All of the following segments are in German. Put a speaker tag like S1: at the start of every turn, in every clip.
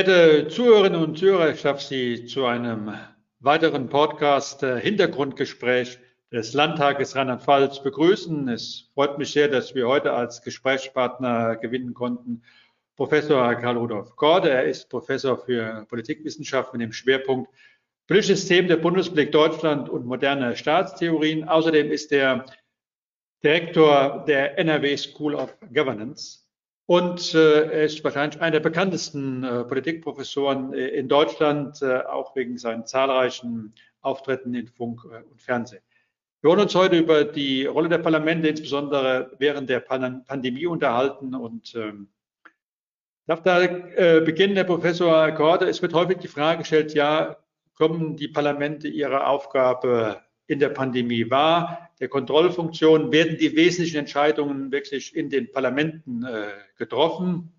S1: Verehrte Zuhörerinnen und Zuhörer, ich darf Sie zu einem weiteren Podcast äh, Hintergrundgespräch des Landtages Rheinland-Pfalz begrüßen. Es freut mich sehr, dass wir heute als Gesprächspartner gewinnen konnten Professor Karl Rudolf Gorde. Er ist Professor für Politikwissenschaft mit dem Schwerpunkt Politisches System der Bundesblick Deutschland und moderne Staatstheorien. Außerdem ist er Direktor der NRW School of Governance. Und äh, er ist wahrscheinlich einer der bekanntesten äh, Politikprofessoren äh, in Deutschland, äh, auch wegen seinen zahlreichen Auftritten in Funk äh, und Fernsehen. Wir wollen uns heute über die Rolle der Parlamente, insbesondere während der Pan Pandemie, unterhalten. Und ähm, darf da äh, beginnen, Herr Professor Korte. Es wird häufig die Frage gestellt, ja, kommen die Parlamente ihrer Aufgabe in der Pandemie wahr? Der Kontrollfunktion werden die wesentlichen Entscheidungen wirklich in den Parlamenten äh, getroffen.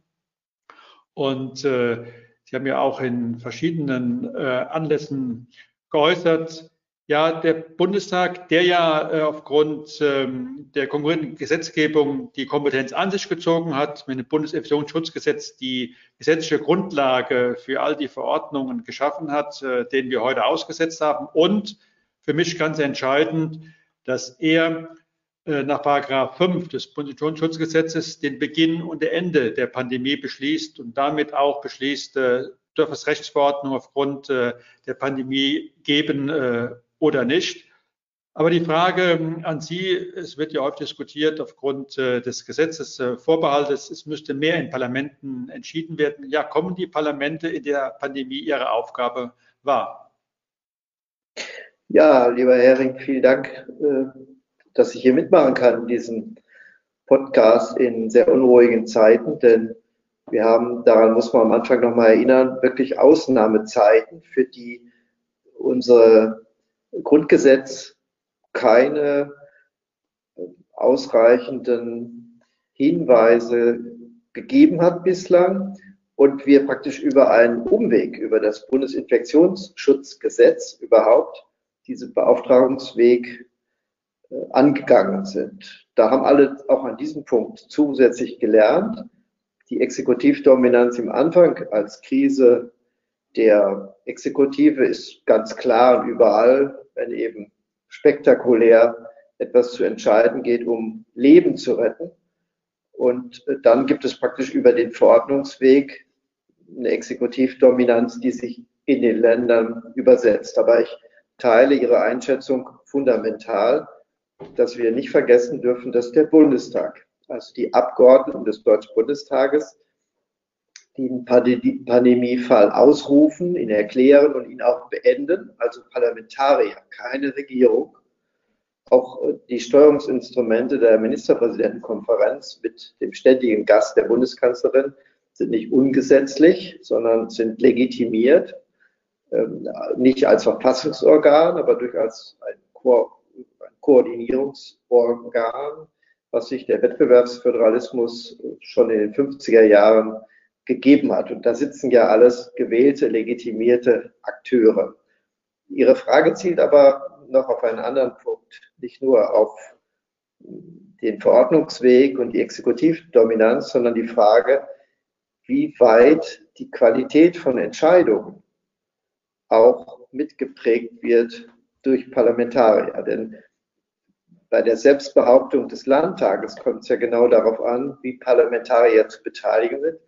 S1: Und äh, Sie haben ja auch in verschiedenen äh, Anlässen geäußert, ja, der Bundestag, der ja äh, aufgrund ähm, der konkurrenten Gesetzgebung die Kompetenz an sich gezogen hat, mit dem Bundesinfektionsschutzgesetz die gesetzliche Grundlage für all die Verordnungen geschaffen hat, äh, denen wir heute ausgesetzt haben. Und für mich ganz entscheidend, dass er äh, nach Paragraph 5 des Bundesinfektionsschutzgesetzes den Beginn und der Ende der Pandemie beschließt und damit auch beschließt, äh, dürfen es Rechtsverordnungen aufgrund äh, der Pandemie geben oder nicht. Aber die Frage ähm, an Sie, es wird ja oft diskutiert aufgrund des Gesetzes äh, Vorbehaltes, es müsste mehr in Parlamenten entschieden werden. Ja, kommen die Parlamente in der Pandemie ihrer Aufgabe wahr?
S2: Ja, lieber Hering, vielen Dank, äh, dass ich hier mitmachen kann in diesem Podcast in sehr unruhigen Zeiten, denn wir haben, daran muss man am Anfang nochmal erinnern, wirklich Ausnahmezeiten, für die unsere Grundgesetz keine ausreichenden Hinweise gegeben hat bislang und wir praktisch über einen Umweg, über das Bundesinfektionsschutzgesetz überhaupt diesen Beauftragungsweg äh, angegangen sind. Da haben alle auch an diesem Punkt zusätzlich gelernt. Die Exekutivdominanz im Anfang als Krise der Exekutive ist ganz klar und überall wenn eben spektakulär etwas zu entscheiden geht, um Leben zu retten. Und äh, dann gibt es praktisch über den Verordnungsweg eine Exekutivdominanz, die sich in den Ländern übersetzt. Aber ich teile Ihre Einschätzung fundamental, dass wir nicht vergessen dürfen, dass der Bundestag, also die Abgeordneten des Deutschen Bundestages, den Pandemiefall ausrufen, ihn erklären und ihn auch beenden, also Parlamentarier, keine Regierung. Auch die Steuerungsinstrumente der Ministerpräsidentenkonferenz mit dem ständigen Gast der Bundeskanzlerin sind nicht ungesetzlich, sondern sind legitimiert, nicht als Verfassungsorgan, aber durchaus ein, Ko ein Koordinierungsorgan, was sich der Wettbewerbsföderalismus schon in den 50er Jahren gegeben hat. Und da sitzen ja alles gewählte, legitimierte Akteure. Ihre Frage zielt aber noch auf einen anderen Punkt, nicht nur auf den Verordnungsweg und die Exekutivdominanz, sondern die Frage, wie weit die Qualität von Entscheidungen auch mitgeprägt wird durch Parlamentarier. Denn bei der Selbstbehauptung des Landtages kommt es ja genau darauf an, wie Parlamentarier zu beteiligen sind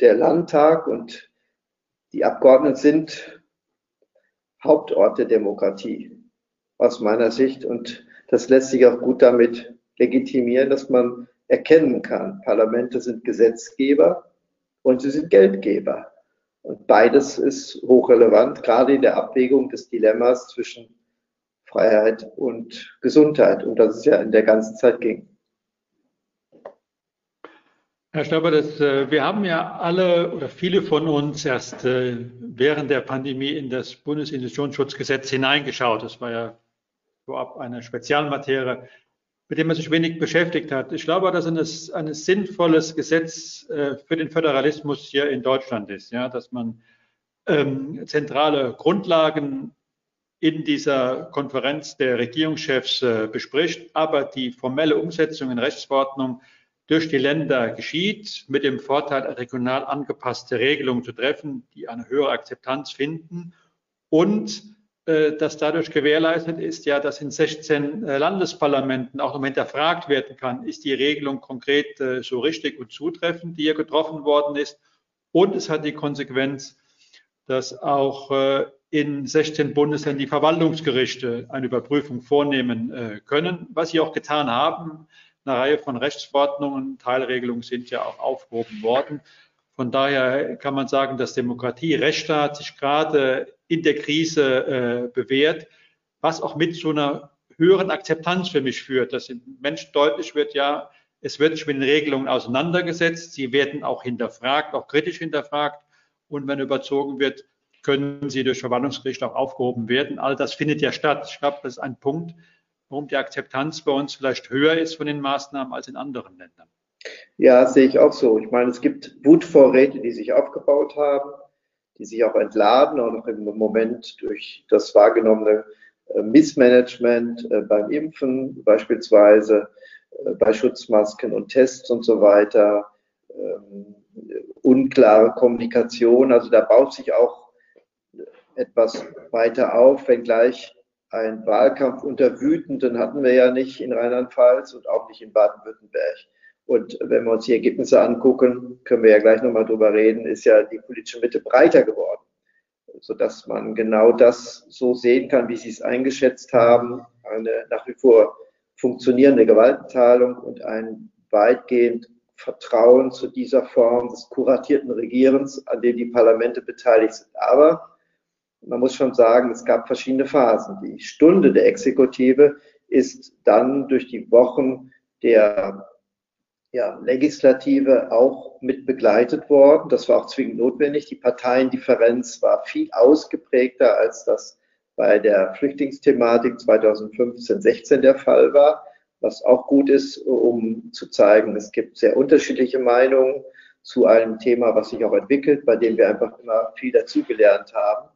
S2: der Landtag und die Abgeordneten sind Hauptort der Demokratie aus meiner Sicht. Und das lässt sich auch gut damit legitimieren, dass man erkennen kann, Parlamente sind Gesetzgeber und sie sind Geldgeber. Und beides ist hochrelevant, gerade in der Abwägung des Dilemmas zwischen Freiheit und Gesundheit, um das es ja in der ganzen Zeit ging.
S1: Herr Stauber, das, äh, wir haben ja alle oder viele von uns erst äh, während der Pandemie in das Bundesinstitutionsschutzgesetz hineingeschaut. Das war ja vorab eine Spezialmaterie, mit dem man sich wenig beschäftigt hat. Ich glaube, dass es ein, sinnvolles Gesetz äh, für den Föderalismus hier in Deutschland ist, ja, dass man ähm, zentrale Grundlagen in dieser Konferenz der Regierungschefs äh, bespricht, aber die formelle Umsetzung in Rechtsverordnung durch die Länder geschieht, mit dem Vorteil, regional angepasste Regelungen zu treffen, die eine höhere Akzeptanz finden und äh, dass dadurch gewährleistet ist, ja, dass in 16 äh, Landesparlamenten auch noch hinterfragt werden kann, ist die Regelung konkret äh, so richtig und zutreffend, die hier getroffen worden ist. Und es hat die Konsequenz, dass auch in 16 Bundesländern die Verwaltungsgerichte eine Überprüfung vornehmen können, was sie auch getan haben. Eine Reihe von Rechtsverordnungen, Teilregelungen sind ja auch aufgehoben worden. Von daher kann man sagen, dass Demokratie, Rechtsstaat sich gerade in der Krise äh, bewährt, was auch mit so einer höheren Akzeptanz für mich führt, dass den Menschen deutlich wird, ja, es wird sich mit den Regelungen auseinandergesetzt, sie werden auch hinterfragt, auch kritisch hinterfragt und wenn überzogen wird, können sie durch Verwaltungsgericht auch aufgehoben werden. All das findet ja statt. Ich glaube, das ist ein Punkt, warum die Akzeptanz bei uns vielleicht höher ist von den Maßnahmen als in anderen Ländern.
S2: Ja, sehe ich auch so. Ich meine, es gibt Wutvorräte, die sich aufgebaut haben, die sich auch entladen, auch noch im Moment durch das wahrgenommene äh, Missmanagement äh, beim Impfen, beispielsweise äh, bei Schutzmasken und Tests und so weiter, ähm, unklare Kommunikation. Also da baut sich auch etwas weiter auf, wenngleich ein Wahlkampf unter Wütenden hatten wir ja nicht in Rheinland-Pfalz und auch nicht in Baden-Württemberg. Und wenn wir uns die Ergebnisse angucken, können wir ja gleich nochmal drüber reden, ist ja die politische Mitte breiter geworden, sodass man genau das so sehen kann, wie Sie es eingeschätzt haben, eine nach wie vor funktionierende Gewaltenteilung und ein weitgehend Vertrauen zu dieser Form des kuratierten Regierens, an dem die Parlamente beteiligt sind. Aber man muss schon sagen, es gab verschiedene Phasen. Die Stunde der Exekutive ist dann durch die Wochen der ja, Legislative auch mit begleitet worden. Das war auch zwingend notwendig. Die Parteiendifferenz war viel ausgeprägter, als das bei der Flüchtlingsthematik 2015-16 der Fall war, was auch gut ist, um zu zeigen, es gibt sehr unterschiedliche Meinungen zu einem Thema, was sich auch entwickelt, bei dem wir einfach immer viel dazugelernt haben.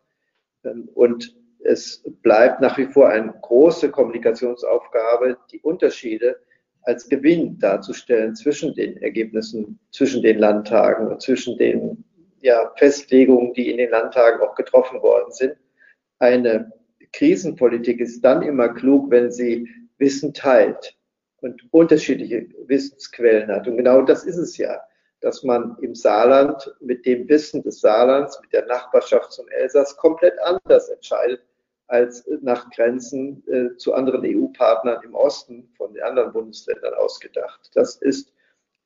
S2: Und es bleibt nach wie vor eine große Kommunikationsaufgabe, die Unterschiede als Gewinn darzustellen zwischen den Ergebnissen, zwischen den Landtagen und zwischen den ja, Festlegungen, die in den Landtagen auch getroffen worden sind. Eine Krisenpolitik ist dann immer klug, wenn sie Wissen teilt und unterschiedliche Wissensquellen hat. Und genau das ist es ja, dass man im Saarland mit dem Wissen des Saarlands, mit der Nachbarschaft zum Elsass komplett anders entscheidet als nach Grenzen äh, zu anderen EU-Partnern im Osten von den anderen Bundesländern ausgedacht. Das ist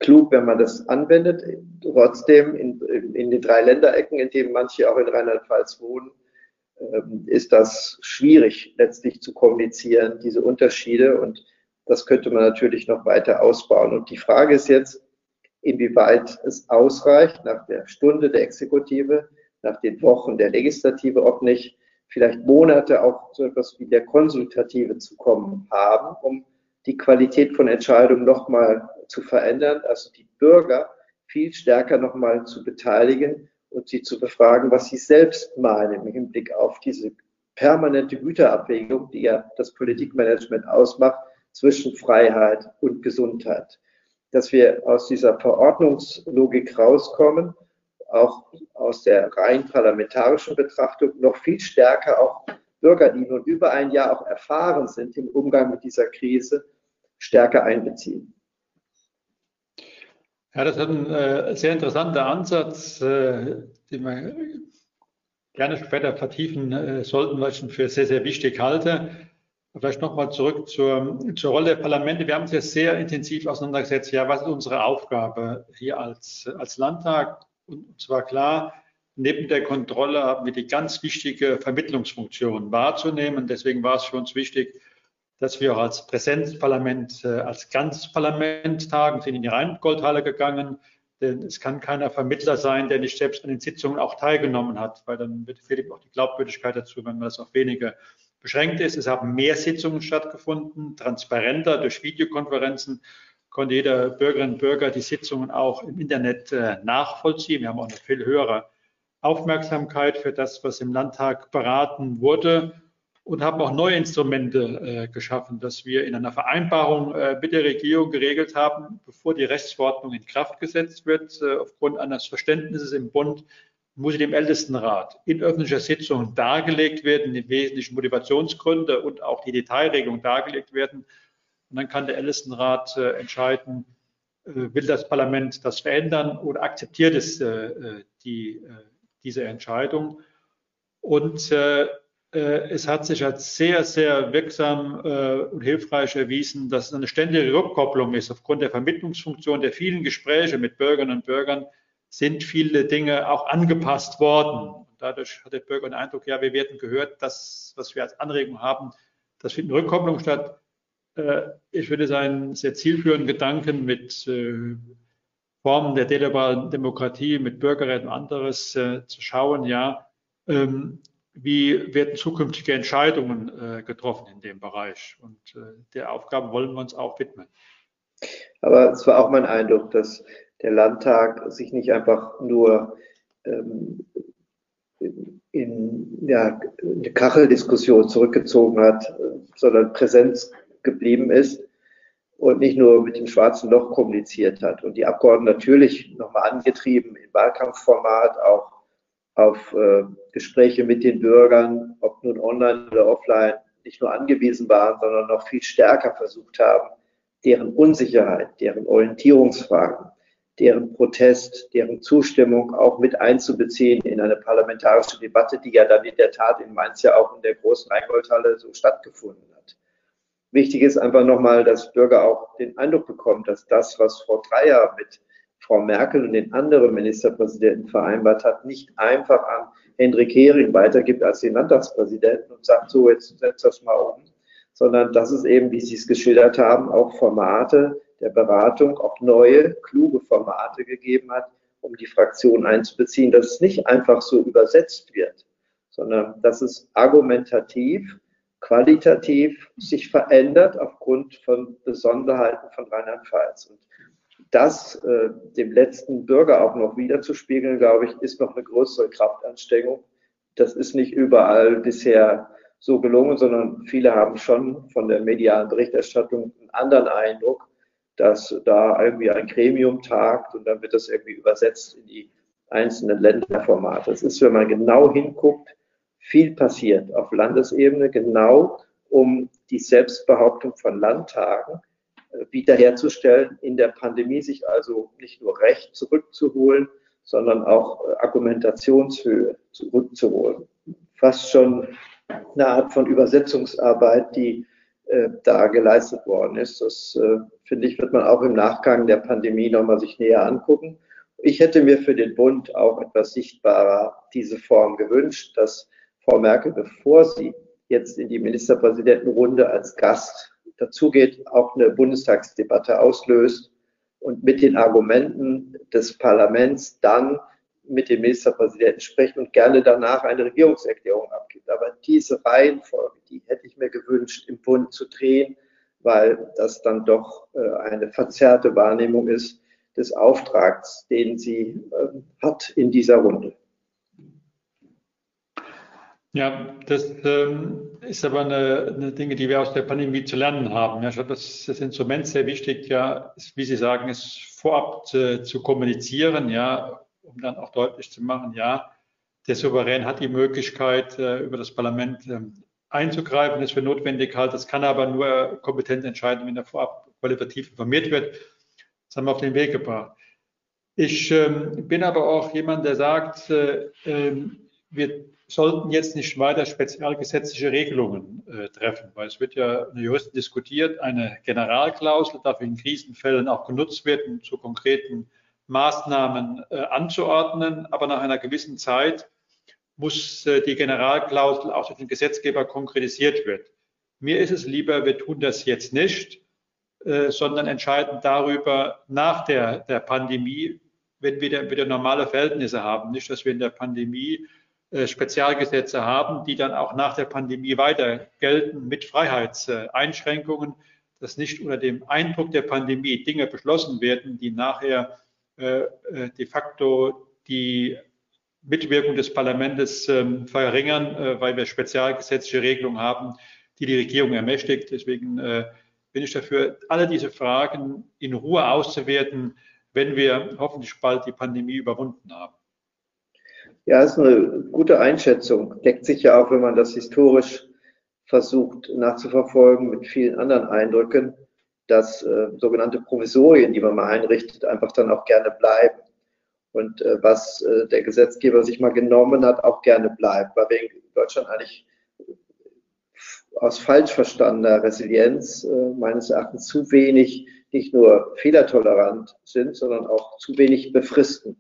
S2: klug, wenn man das anwendet. Trotzdem in, in den drei Länderecken, in denen manche auch in Rheinland-Pfalz wohnen, ähm, ist das schwierig letztlich zu kommunizieren, diese Unterschiede. Und das könnte man natürlich noch weiter ausbauen. Und die Frage ist jetzt, inwieweit es ausreicht nach der Stunde der Exekutive, nach den Wochen der Legislative, ob nicht vielleicht Monate auch so etwas wie der Konsultative zu kommen haben, um die Qualität von Entscheidungen nochmal zu verändern, also die Bürger viel stärker nochmal zu beteiligen und sie zu befragen, was sie selbst meinen im Hinblick auf diese permanente Güterabwägung, die ja das Politikmanagement ausmacht, zwischen Freiheit und Gesundheit. Dass wir aus dieser Verordnungslogik rauskommen auch aus der rein parlamentarischen Betrachtung noch viel stärker auch Bürger, die nun über ein Jahr auch erfahren sind im Umgang mit dieser Krise, stärker einbeziehen.
S1: Ja, das ist ein äh, sehr interessanter Ansatz, äh, den wir gerne später vertiefen äh, sollten, weil ich ihn für sehr, sehr wichtig halte. Vielleicht nochmal zurück zur, zur Rolle der Parlamente. Wir haben uns ja sehr intensiv auseinandergesetzt. Ja, was ist unsere Aufgabe hier als, als Landtag? Und zwar klar, neben der Kontrolle haben wir die ganz wichtige Vermittlungsfunktion wahrzunehmen. Deswegen war es für uns wichtig, dass wir auch als Präsenzparlament, äh, als ganzes Parlament tagen, sind in die Rheingoldhalle gegangen. Denn es kann keiner Vermittler sein, der nicht selbst an den Sitzungen auch teilgenommen hat, weil dann wird, fehlt auch die Glaubwürdigkeit dazu, wenn man das auf wenige beschränkt ist. Es haben mehr Sitzungen stattgefunden, transparenter durch Videokonferenzen konnte jeder Bürgerin und Bürger die Sitzungen auch im Internet äh, nachvollziehen. Wir haben auch eine viel höhere Aufmerksamkeit für das, was im Landtag beraten wurde und haben auch neue Instrumente äh, geschaffen, dass wir in einer Vereinbarung äh, mit der Regierung geregelt haben, bevor die Rechtsverordnung in Kraft gesetzt wird, aufgrund eines Verständnisses im Bund, muss dem Ältestenrat in öffentlicher Sitzung dargelegt werden, die wesentlichen Motivationsgründe und auch die Detailregelung dargelegt werden. Und dann kann der Ältestenrat äh, entscheiden, äh, will das Parlament das verändern oder akzeptiert es äh, die, diese Entscheidung. Und es hat sich als sehr, sehr wirksam und hilfreich erwiesen, dass es eine ständige Rückkopplung ist aufgrund der Vermittlungsfunktion der vielen Gespräche mit Bürgerinnen und Bürgern, sind viele Dinge auch angepasst worden. Dadurch hat der Bürger den Eindruck, ja, wir werden gehört, das, was wir als Anregung haben, das findet Rückkopplung statt. Äh, ich würde sagen, sehr zielführenden Gedanken mit äh, Formen der deliberalen Demokratie, mit Bürgerrechten und anderes äh, zu schauen, ja, ähm, wie werden zukünftige Entscheidungen getroffen in dem Bereich. Und der Aufgabe wollen wir uns auch widmen.
S2: Aber es war auch mein Eindruck, dass der Landtag sich nicht einfach nur ähm, in ja, eine Kacheldiskussion zurückgezogen hat, sondern Präsenz geblieben ist und nicht nur mit dem schwarzen Loch kommuniziert hat. Und die Abgeordneten natürlich nochmal angetrieben im Wahlkampfformat, auch auf äh, Gespräche mit den Bürgern, ob nun online oder offline, nicht nur angewiesen waren, sondern noch viel stärker versucht haben, deren Unsicherheit, deren Orientierungsfragen deren Protest, deren Zustimmung auch mit einzubeziehen in eine parlamentarische Debatte, die ja dann in der Tat in Mainz ja auch in der großen Rheingoldhalle so stattgefunden hat. Wichtig ist einfach nochmal, dass Bürger auch den Eindruck bekommen, dass das, was Frau Dreier mit Frau Merkel und den anderen Ministerpräsidenten vereinbart hat, nicht einfach an Hendrik Hering weitergibt als den Landtagspräsidenten und sagt, so, jetzt setzt das mal um, sondern dass es eben, wie Sie es geschildert haben, auch Formate der Beratung auch neue, kluge Formate gegeben hat, um die Fraktion einzubeziehen, dass es nicht einfach so übersetzt wird, sondern dass es argumentativ, qualitativ sich verändert aufgrund von Besonderheiten von Rheinland-Pfalz. Und das äh, dem letzten Bürger auch noch wiederzuspiegeln, glaube ich, ist noch eine größere Kraftanstrengung. Das ist nicht überall bisher so gelungen, sondern viele haben schon von der medialen Berichterstattung einen anderen Eindruck dass da irgendwie ein Gremium tagt und dann wird das irgendwie übersetzt in die einzelnen Länderformate. Es ist, wenn man genau hinguckt, viel passiert auf Landesebene, genau um die Selbstbehauptung von Landtagen äh, wiederherzustellen, in der Pandemie sich also nicht nur Recht zurückzuholen, sondern auch äh, Argumentationshöhe zurückzuholen. Fast schon eine Art von Übersetzungsarbeit, die äh, da geleistet worden ist. Das äh, finde ich, wird man auch im Nachgang der Pandemie nochmal sich näher angucken. Ich hätte mir für den Bund auch etwas sichtbarer diese Form gewünscht, dass Frau Merkel, bevor sie jetzt in die Ministerpräsidentenrunde als Gast dazugeht, auch eine Bundestagsdebatte auslöst und mit den Argumenten des Parlaments dann mit dem Ministerpräsidenten spricht und gerne danach eine Regierungserklärung abgibt. Aber diese Reihenfolge, die hätte ich mir gewünscht, im Bund zu drehen, weil das dann doch äh, eine verzerrte Wahrnehmung ist des Auftrags, den sie äh, hat in dieser Runde.
S1: Ja, das ähm, ist aber eine, eine, Dinge, die wir aus der Pandemie zu lernen haben. Ja, ich glaube, das, das Instrument sehr wichtig, ja, ist, wie Sie sagen, ist vorab zu, zu kommunizieren, ja, um dann auch deutlich zu machen, ja, der Souverän hat die Möglichkeit, äh, über das Parlament ähm, einzugreifen, das für notwendig hält. Das kann aber nur kompetent entscheiden, wenn er vorab qualitativ informiert wird. Das haben wir auf den Weg gebracht. Ich ähm, bin aber auch jemand, der sagt, äh, äh, wir sollten jetzt nicht weiter spezialgesetzliche Regelungen äh, treffen, weil es wird ja in Juristen diskutiert, eine Generalklausel dafür in Krisenfällen auch genutzt wird, um zu konkreten Maßnahmen äh, anzuordnen, aber nach einer gewissen Zeit muss äh, die Generalklausel auch durch den Gesetzgeber konkretisiert werden. Mir ist es lieber, wir tun das jetzt nicht, äh, sondern entscheiden darüber nach der, der Pandemie, wenn wir wieder normale Verhältnisse haben. Nicht, dass wir in der Pandemie Spezialgesetze haben, die dann auch nach der Pandemie weiter gelten mit Freiheitseinschränkungen, dass nicht unter dem Eindruck der Pandemie Dinge beschlossen werden, die nachher äh, äh, de facto die Mitwirkung des Parlaments ähm, verringern, äh, weil wir spezialgesetzliche Regelungen haben, die die Regierung ermächtigt. Deswegen bin ich dafür, alle diese Fragen in Ruhe auszuwerten, wenn wir hoffentlich bald die Pandemie überwunden haben.
S2: Ja, ist eine gute Einschätzung. Deckt sich ja auch, wenn man das historisch versucht nachzuverfolgen mit vielen anderen Eindrücken, dass äh, sogenannte Provisorien, die man mal einrichtet, einfach dann auch gerne bleiben. Und äh, was äh, der Gesetzgeber sich mal genommen hat, auch gerne bleibt, weil wir in Deutschland eigentlich aus falsch verstandener Resilienz äh, meines Erachtens zu wenig nicht nur fehlertolerant sind, sondern auch zu wenig befristen,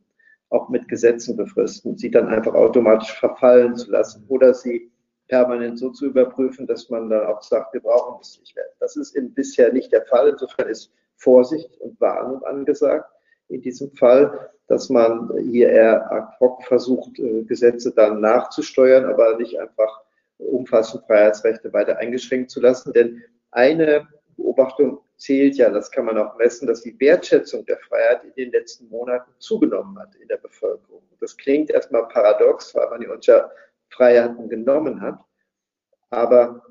S2: auch mit Gesetzen befristen, sie dann einfach automatisch verfallen zu lassen oder sie permanent so zu überprüfen, dass man dann auch sagt, wir brauchen das nicht mehr. Das ist eben bisher nicht der Fall. Insofern ist Vorsicht und Warnung angesagt in diesem Fall, dass man hier eher ad hoc versucht, äh, Gesetze dann nachzusteuern, aber nicht einfach umfassend Freiheitsrechte weiter eingeschränkt zu lassen. Denn eine Beobachtung zählt ja, das kann man auch messen, dass die Wertschätzung der Freiheit in den letzten Monaten zugenommen hat in der Bevölkerung. Das klingt erstmal paradox, weil man uns ja Freiheiten genommen hat. Aber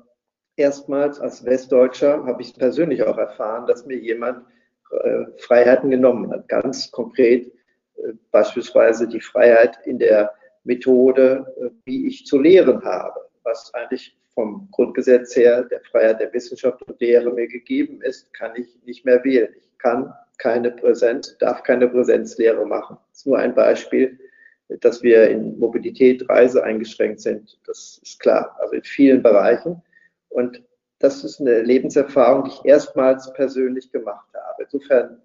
S2: erstmals als Westdeutscher habe ich persönlich auch erfahren, dass mir jemand äh, Freiheiten genommen hat. Ganz konkret äh, beispielsweise die Freiheit in der Methode, äh, wie ich zu lehren habe was eigentlich vom Grundgesetz her der Freiheit der Wissenschaft und Lehre mir gegeben ist, kann ich nicht mehr wählen. Ich kann keine Präsenz, darf keine Präsenzlehre machen. Das ist nur ein Beispiel, dass wir in Mobilität, Reise eingeschränkt sind. Das ist klar, also in vielen Bereichen. Und das ist eine Lebenserfahrung, die ich erstmals persönlich gemacht habe. Insofern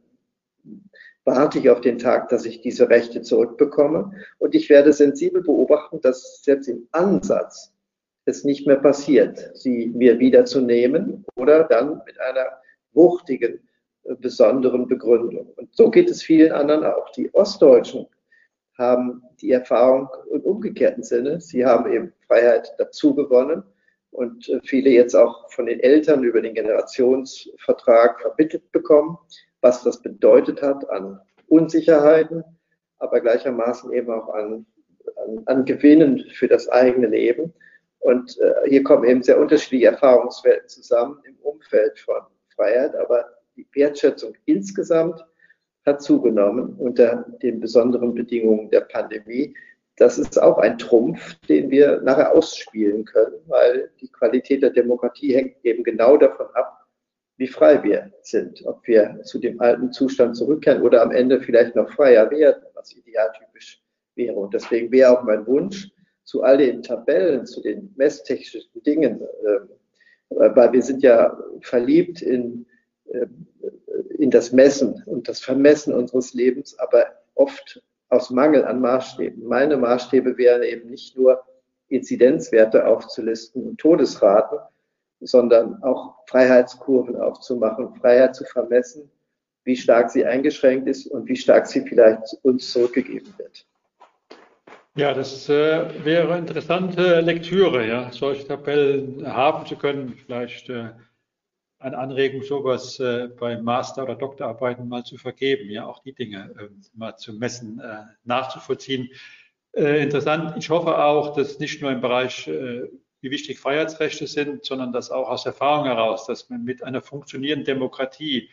S2: warte ich auf den Tag, dass ich diese Rechte zurückbekomme. Und ich werde sensibel beobachten, dass jetzt im Ansatz es nicht mehr passiert, sie mir wiederzunehmen oder dann mit einer wuchtigen, äh, besonderen Begründung. Und so geht es vielen anderen auch. Die Ostdeutschen haben die Erfahrung im umgekehrten Sinne. Sie haben eben Freiheit dazu gewonnen und äh, viele jetzt auch von den Eltern über den Generationsvertrag vermittelt bekommen, was das bedeutet hat an Unsicherheiten, aber gleichermaßen eben auch an, an, an Gewinnen für das eigene Leben. Und äh, hier kommen eben sehr unterschiedliche Erfahrungswelten zusammen im Umfeld von Freiheit, aber die Wertschätzung insgesamt hat zugenommen unter den besonderen Bedingungen der Pandemie. Das ist auch ein Trumpf, den wir nachher ausspielen können, weil die Qualität der Demokratie hängt eben genau davon ab, wie frei wir sind, ob wir zu dem alten Zustand zurückkehren oder am Ende vielleicht noch freier werden, was idealtypisch wäre. Und deswegen wäre auch mein Wunsch, zu all den Tabellen, zu den messtechnischen Dingen, äh, weil wir sind ja verliebt in, äh, in das Messen und das Vermessen unseres Lebens, aber oft aus Mangel an Maßstäben. Meine Maßstäbe wären eben nicht nur Inzidenzwerte aufzulisten und Todesraten, sondern auch Freiheitskurven aufzumachen, Freiheit zu vermessen, wie stark sie eingeschränkt ist und wie stark sie vielleicht uns zurückgegeben wird.
S1: Ja, das äh, wäre interessante Lektüre, ja, solche Tabellen haben zu können. Vielleicht äh, eine Anregung, sowas äh, bei Master- oder Doktorarbeiten mal zu vergeben, ja, auch die Dinge äh, mal zu messen, äh, nachzuvollziehen. Äh, interessant. Ich hoffe auch, dass nicht nur im Bereich, äh, wie wichtig Freiheitsrechte sind, sondern dass auch aus Erfahrung heraus, dass wir mit einer funktionierenden Demokratie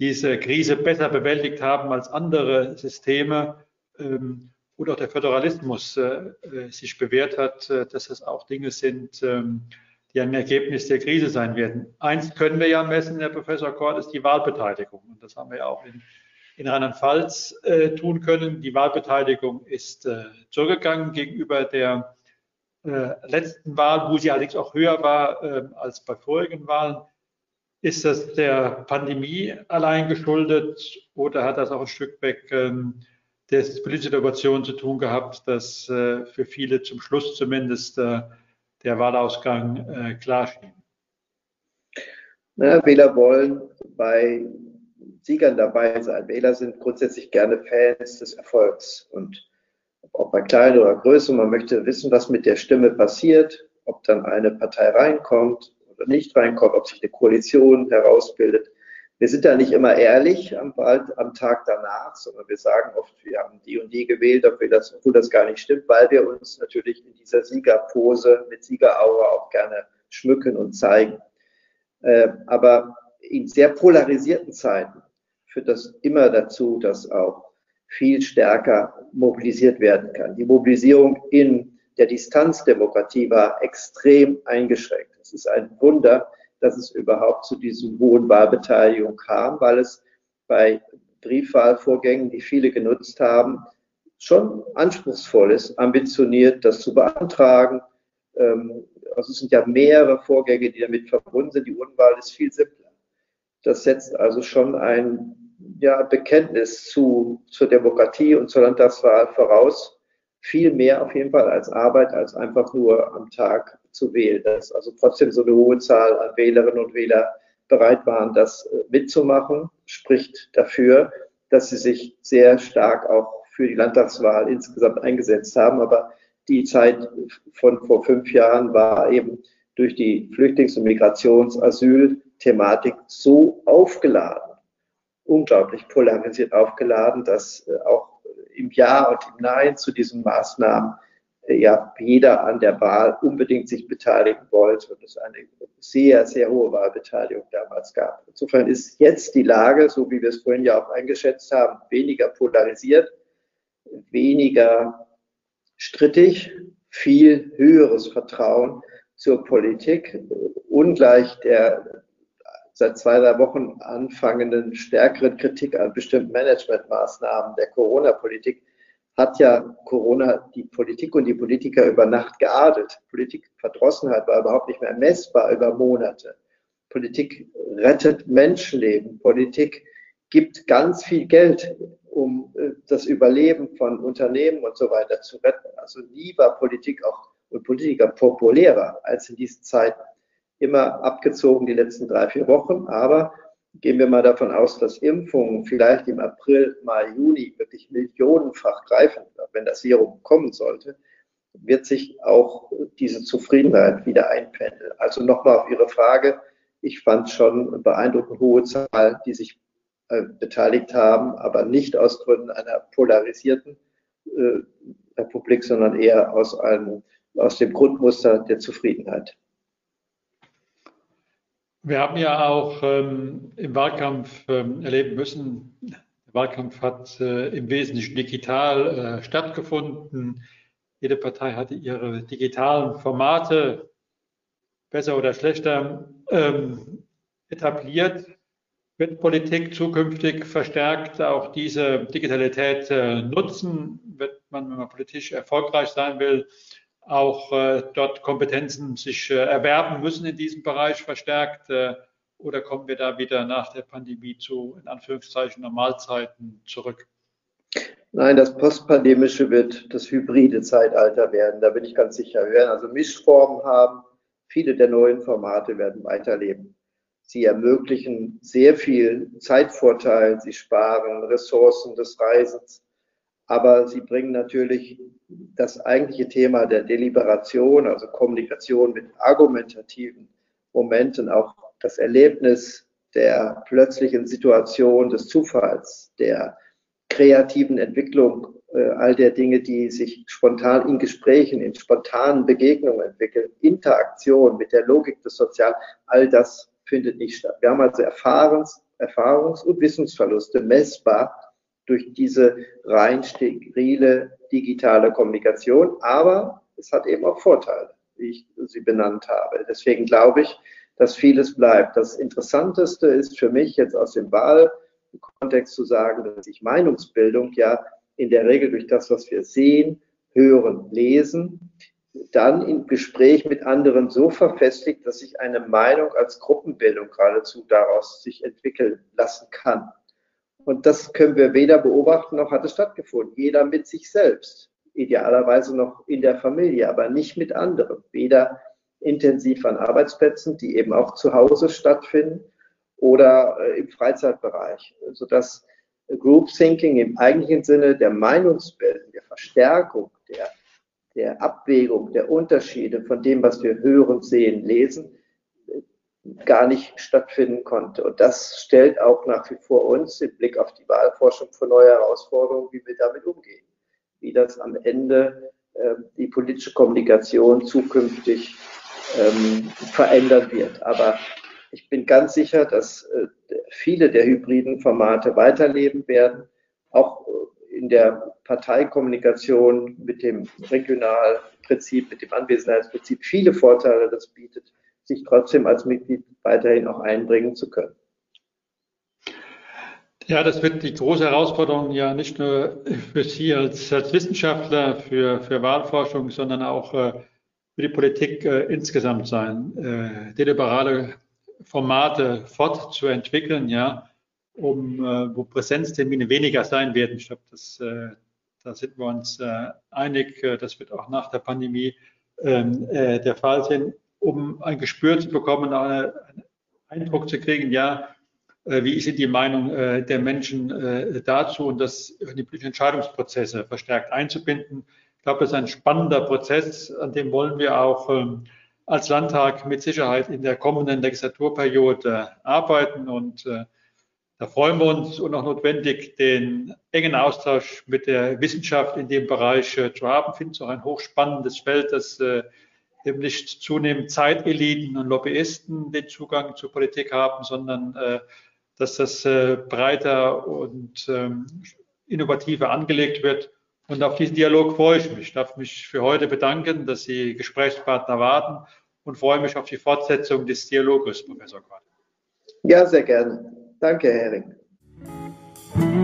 S1: diese Krise besser bewältigt haben als andere Systeme. Ähm, oder auch der Föderalismus äh, äh, sich bewährt hat, äh, dass das auch Dinge sind, ähm, die ein Ergebnis der Krise sein werden. Eins können wir ja messen, Herr Professor Kort, ist die Wahlbeteiligung. Und das haben wir ja auch in, in Rheinland-Pfalz äh, tun können. Die Wahlbeteiligung ist äh, zurückgegangen gegenüber der äh, letzten Wahl, wo sie allerdings auch höher war äh, als bei vorigen Wahlen. Ist das der Pandemie allein geschuldet oder hat das auch ein Stück weg ähm, der politische Innovation zu tun gehabt, dass äh, für viele zum Schluss zumindest äh, der Wahlausgang äh, klar schien.
S2: Na, Wähler wollen bei Siegern dabei sein. Wähler sind grundsätzlich gerne Fans des Erfolgs und ob bei klein oder größer, man möchte wissen, was mit der Stimme passiert, ob dann eine Partei reinkommt oder nicht reinkommt, ob sich eine Koalition herausbildet. Wir sind da nicht immer ehrlich am, am Tag danach, sondern wir sagen oft, wir haben die und die gewählt, obwohl das, obwohl das gar nicht stimmt, weil wir uns natürlich in dieser Siegerpose mit Siegeraura auch gerne schmücken und zeigen. Äh, aber in sehr polarisierten Zeiten führt das immer dazu, dass auch viel stärker mobilisiert werden kann. Die Mobilisierung in der Distanzdemokratie war extrem eingeschränkt. Es ist ein Wunder, dass es überhaupt zu diesem hohen Wahlbeteiligung kam, weil es bei Briefwahlvorgängen, die viele genutzt haben, schon anspruchsvoll ist, ambitioniert, das zu beantragen. Ähm, also es sind ja mehrere Vorgänge, die damit verbunden sind. Die Unwahl ist viel simpler. Das setzt also schon ein ja, Bekenntnis zu, zur Demokratie und zur Landtagswahl voraus. Viel mehr auf jeden Fall als Arbeit, als einfach nur am Tag zu wählen. Dass also trotzdem so eine hohe Zahl an Wählerinnen und Wählern bereit waren, das äh, mitzumachen, spricht dafür, dass sie sich sehr stark auch für die Landtagswahl insgesamt eingesetzt haben. Aber die Zeit von vor fünf Jahren war eben durch die Flüchtlings- und Migrations-Asyl-Thematik so aufgeladen, unglaublich polarisiert aufgeladen, dass äh, auch im Ja und im Nein zu diesen Maßnahmen ja jeder an der Wahl unbedingt sich beteiligen wollte und es eine sehr, sehr hohe Wahlbeteiligung damals gab. Insofern ist jetzt die Lage, so wie wir es vorhin ja auch eingeschätzt haben, weniger polarisiert, weniger strittig, viel höheres Vertrauen zur Politik, ungleich der seit zwei, drei Wochen anfangenden stärkeren Kritik an bestimmten Managementmaßnahmen der Corona-Politik hat ja Corona die Politik und die Politiker über Nacht geadelt. Politikverdrossenheit war überhaupt nicht mehr messbar über Monate. Politik rettet Menschenleben. Politik gibt ganz viel Geld, um äh, das Überleben von Unternehmen und so weiter zu retten. Also nie war Politik auch und Politiker populärer als in diesen Zeiten. Immer abgezogen die letzten drei, vier Wochen, aber gehen wir mal davon aus, dass Impfungen vielleicht im April, Mai, Juni wirklich millionenfach greifen, wenn das Serum kommen sollte, wird sich auch diese Zufriedenheit wieder einpendeln. Also nochmal auf Ihre Frage. Ich fand schon beeindruckend hohe Zahl, die sich äh, beteiligt haben, aber nicht aus Gründen einer polarisierten äh, Republik, sondern eher aus, einem, aus dem Grundmuster der Zufriedenheit.
S1: Wir haben ja auch ähm, im Wahlkampf ähm, erleben müssen, der Wahlkampf hat äh, im Wesentlichen digital äh, stattgefunden. Jede Partei hatte ihre digitalen Formate besser oder schlechter ähm, etabliert. Wird Politik zukünftig verstärkt auch diese Digitalität äh, nutzen? Wird man, wenn man politisch erfolgreich sein will, auch äh, dort Kompetenzen sich äh, erwerben müssen in diesem Bereich verstärkt? Äh, oder kommen wir da wieder nach der Pandemie zu, in Anführungszeichen, Normalzeiten zurück?
S2: Nein, das Postpandemische wird das hybride Zeitalter werden. Da bin ich ganz sicher. Wir werden also Mischformen haben. Viele der neuen Formate werden weiterleben. Sie ermöglichen sehr viel Zeitvorteil. Sie sparen Ressourcen des Reisens aber sie bringen natürlich das eigentliche Thema der Deliberation, also Kommunikation mit argumentativen Momenten, auch das Erlebnis der plötzlichen Situation des Zufalls, der kreativen Entwicklung, äh, all der Dinge, die sich spontan in Gesprächen, in spontanen Begegnungen entwickeln, Interaktion mit der Logik des Sozialen, all das findet nicht statt. Wir haben also Erfahrungs-, Erfahrungs und Wissensverluste messbar durch diese rein sterile digitale Kommunikation. Aber es hat eben auch Vorteile, wie ich sie benannt habe. Deswegen glaube ich, dass vieles bleibt. Das Interessanteste ist für mich jetzt aus dem Wahlkontext zu sagen, dass sich Meinungsbildung ja in der Regel durch das, was wir sehen, hören, lesen, dann im Gespräch mit anderen so verfestigt, dass sich eine Meinung als Gruppenbildung geradezu daraus sich entwickeln lassen kann. Und das können wir weder beobachten noch hat es stattgefunden. Jeder mit sich selbst, idealerweise noch in der Familie, aber nicht mit anderen. Weder intensiv an Arbeitsplätzen, die eben auch zu Hause stattfinden, oder äh, im Freizeitbereich, sodass Group Thinking im eigentlichen Sinne der Meinungsbildung, der Verstärkung, der, der Abwägung, der Unterschiede von dem, was wir hören, sehen, lesen, gar nicht stattfinden konnte. Und das stellt auch nach wie vor uns im Blick auf die Wahlforschung vor neue Herausforderungen, wie wir damit umgehen. Wie das am Ende äh, die politische Kommunikation zukünftig ähm, verändern wird. Aber ich bin ganz sicher, dass äh, viele der hybriden Formate weiterleben werden, auch äh, in der Parteikommunikation mit dem Regionalprinzip, mit dem Anwesenheitsprinzip viele Vorteile das bietet, sich trotzdem als Mitglied weiterhin auch einbringen zu können.
S1: Ja, das wird die große Herausforderung ja nicht nur für Sie als, als Wissenschaftler, für, für Wahlforschung, sondern auch äh, für die Politik äh, insgesamt sein, äh, deliberale Formate fortzuentwickeln, ja, um äh, wo Präsenztermine weniger sein werden. Ich glaube, das, äh, da sind wir uns äh, einig. Das wird auch nach der Pandemie ähm, der Fall sein, um ein Gespür zu bekommen, einen Eindruck zu kriegen, ja, äh, wie ist die Meinung äh, der Menschen äh, dazu und das in die politischen Entscheidungsprozesse verstärkt einzubinden. Ich glaube, das ist ein spannender Prozess, an dem wollen wir auch ähm, als Landtag mit Sicherheit in der kommenden Legislaturperiode arbeiten und da freuen wir uns und auch notwendig, den engen Austausch mit der Wissenschaft in dem Bereich zu haben. Ich finde es auch ein hochspannendes Feld, das eben nicht zunehmend Zeiteliten und Lobbyisten den Zugang zur Politik haben, sondern dass das äh, breiter und ähm, innovativer angelegt wird. Und auf diesen Dialog freue ich mich. Ich darf mich für heute bedanken, dass Sie Gesprächspartner warten und freue mich auf die Fortsetzung des Dialoges, Professor Quart.
S2: Ja, sehr gerne. Danke, Herr Hering.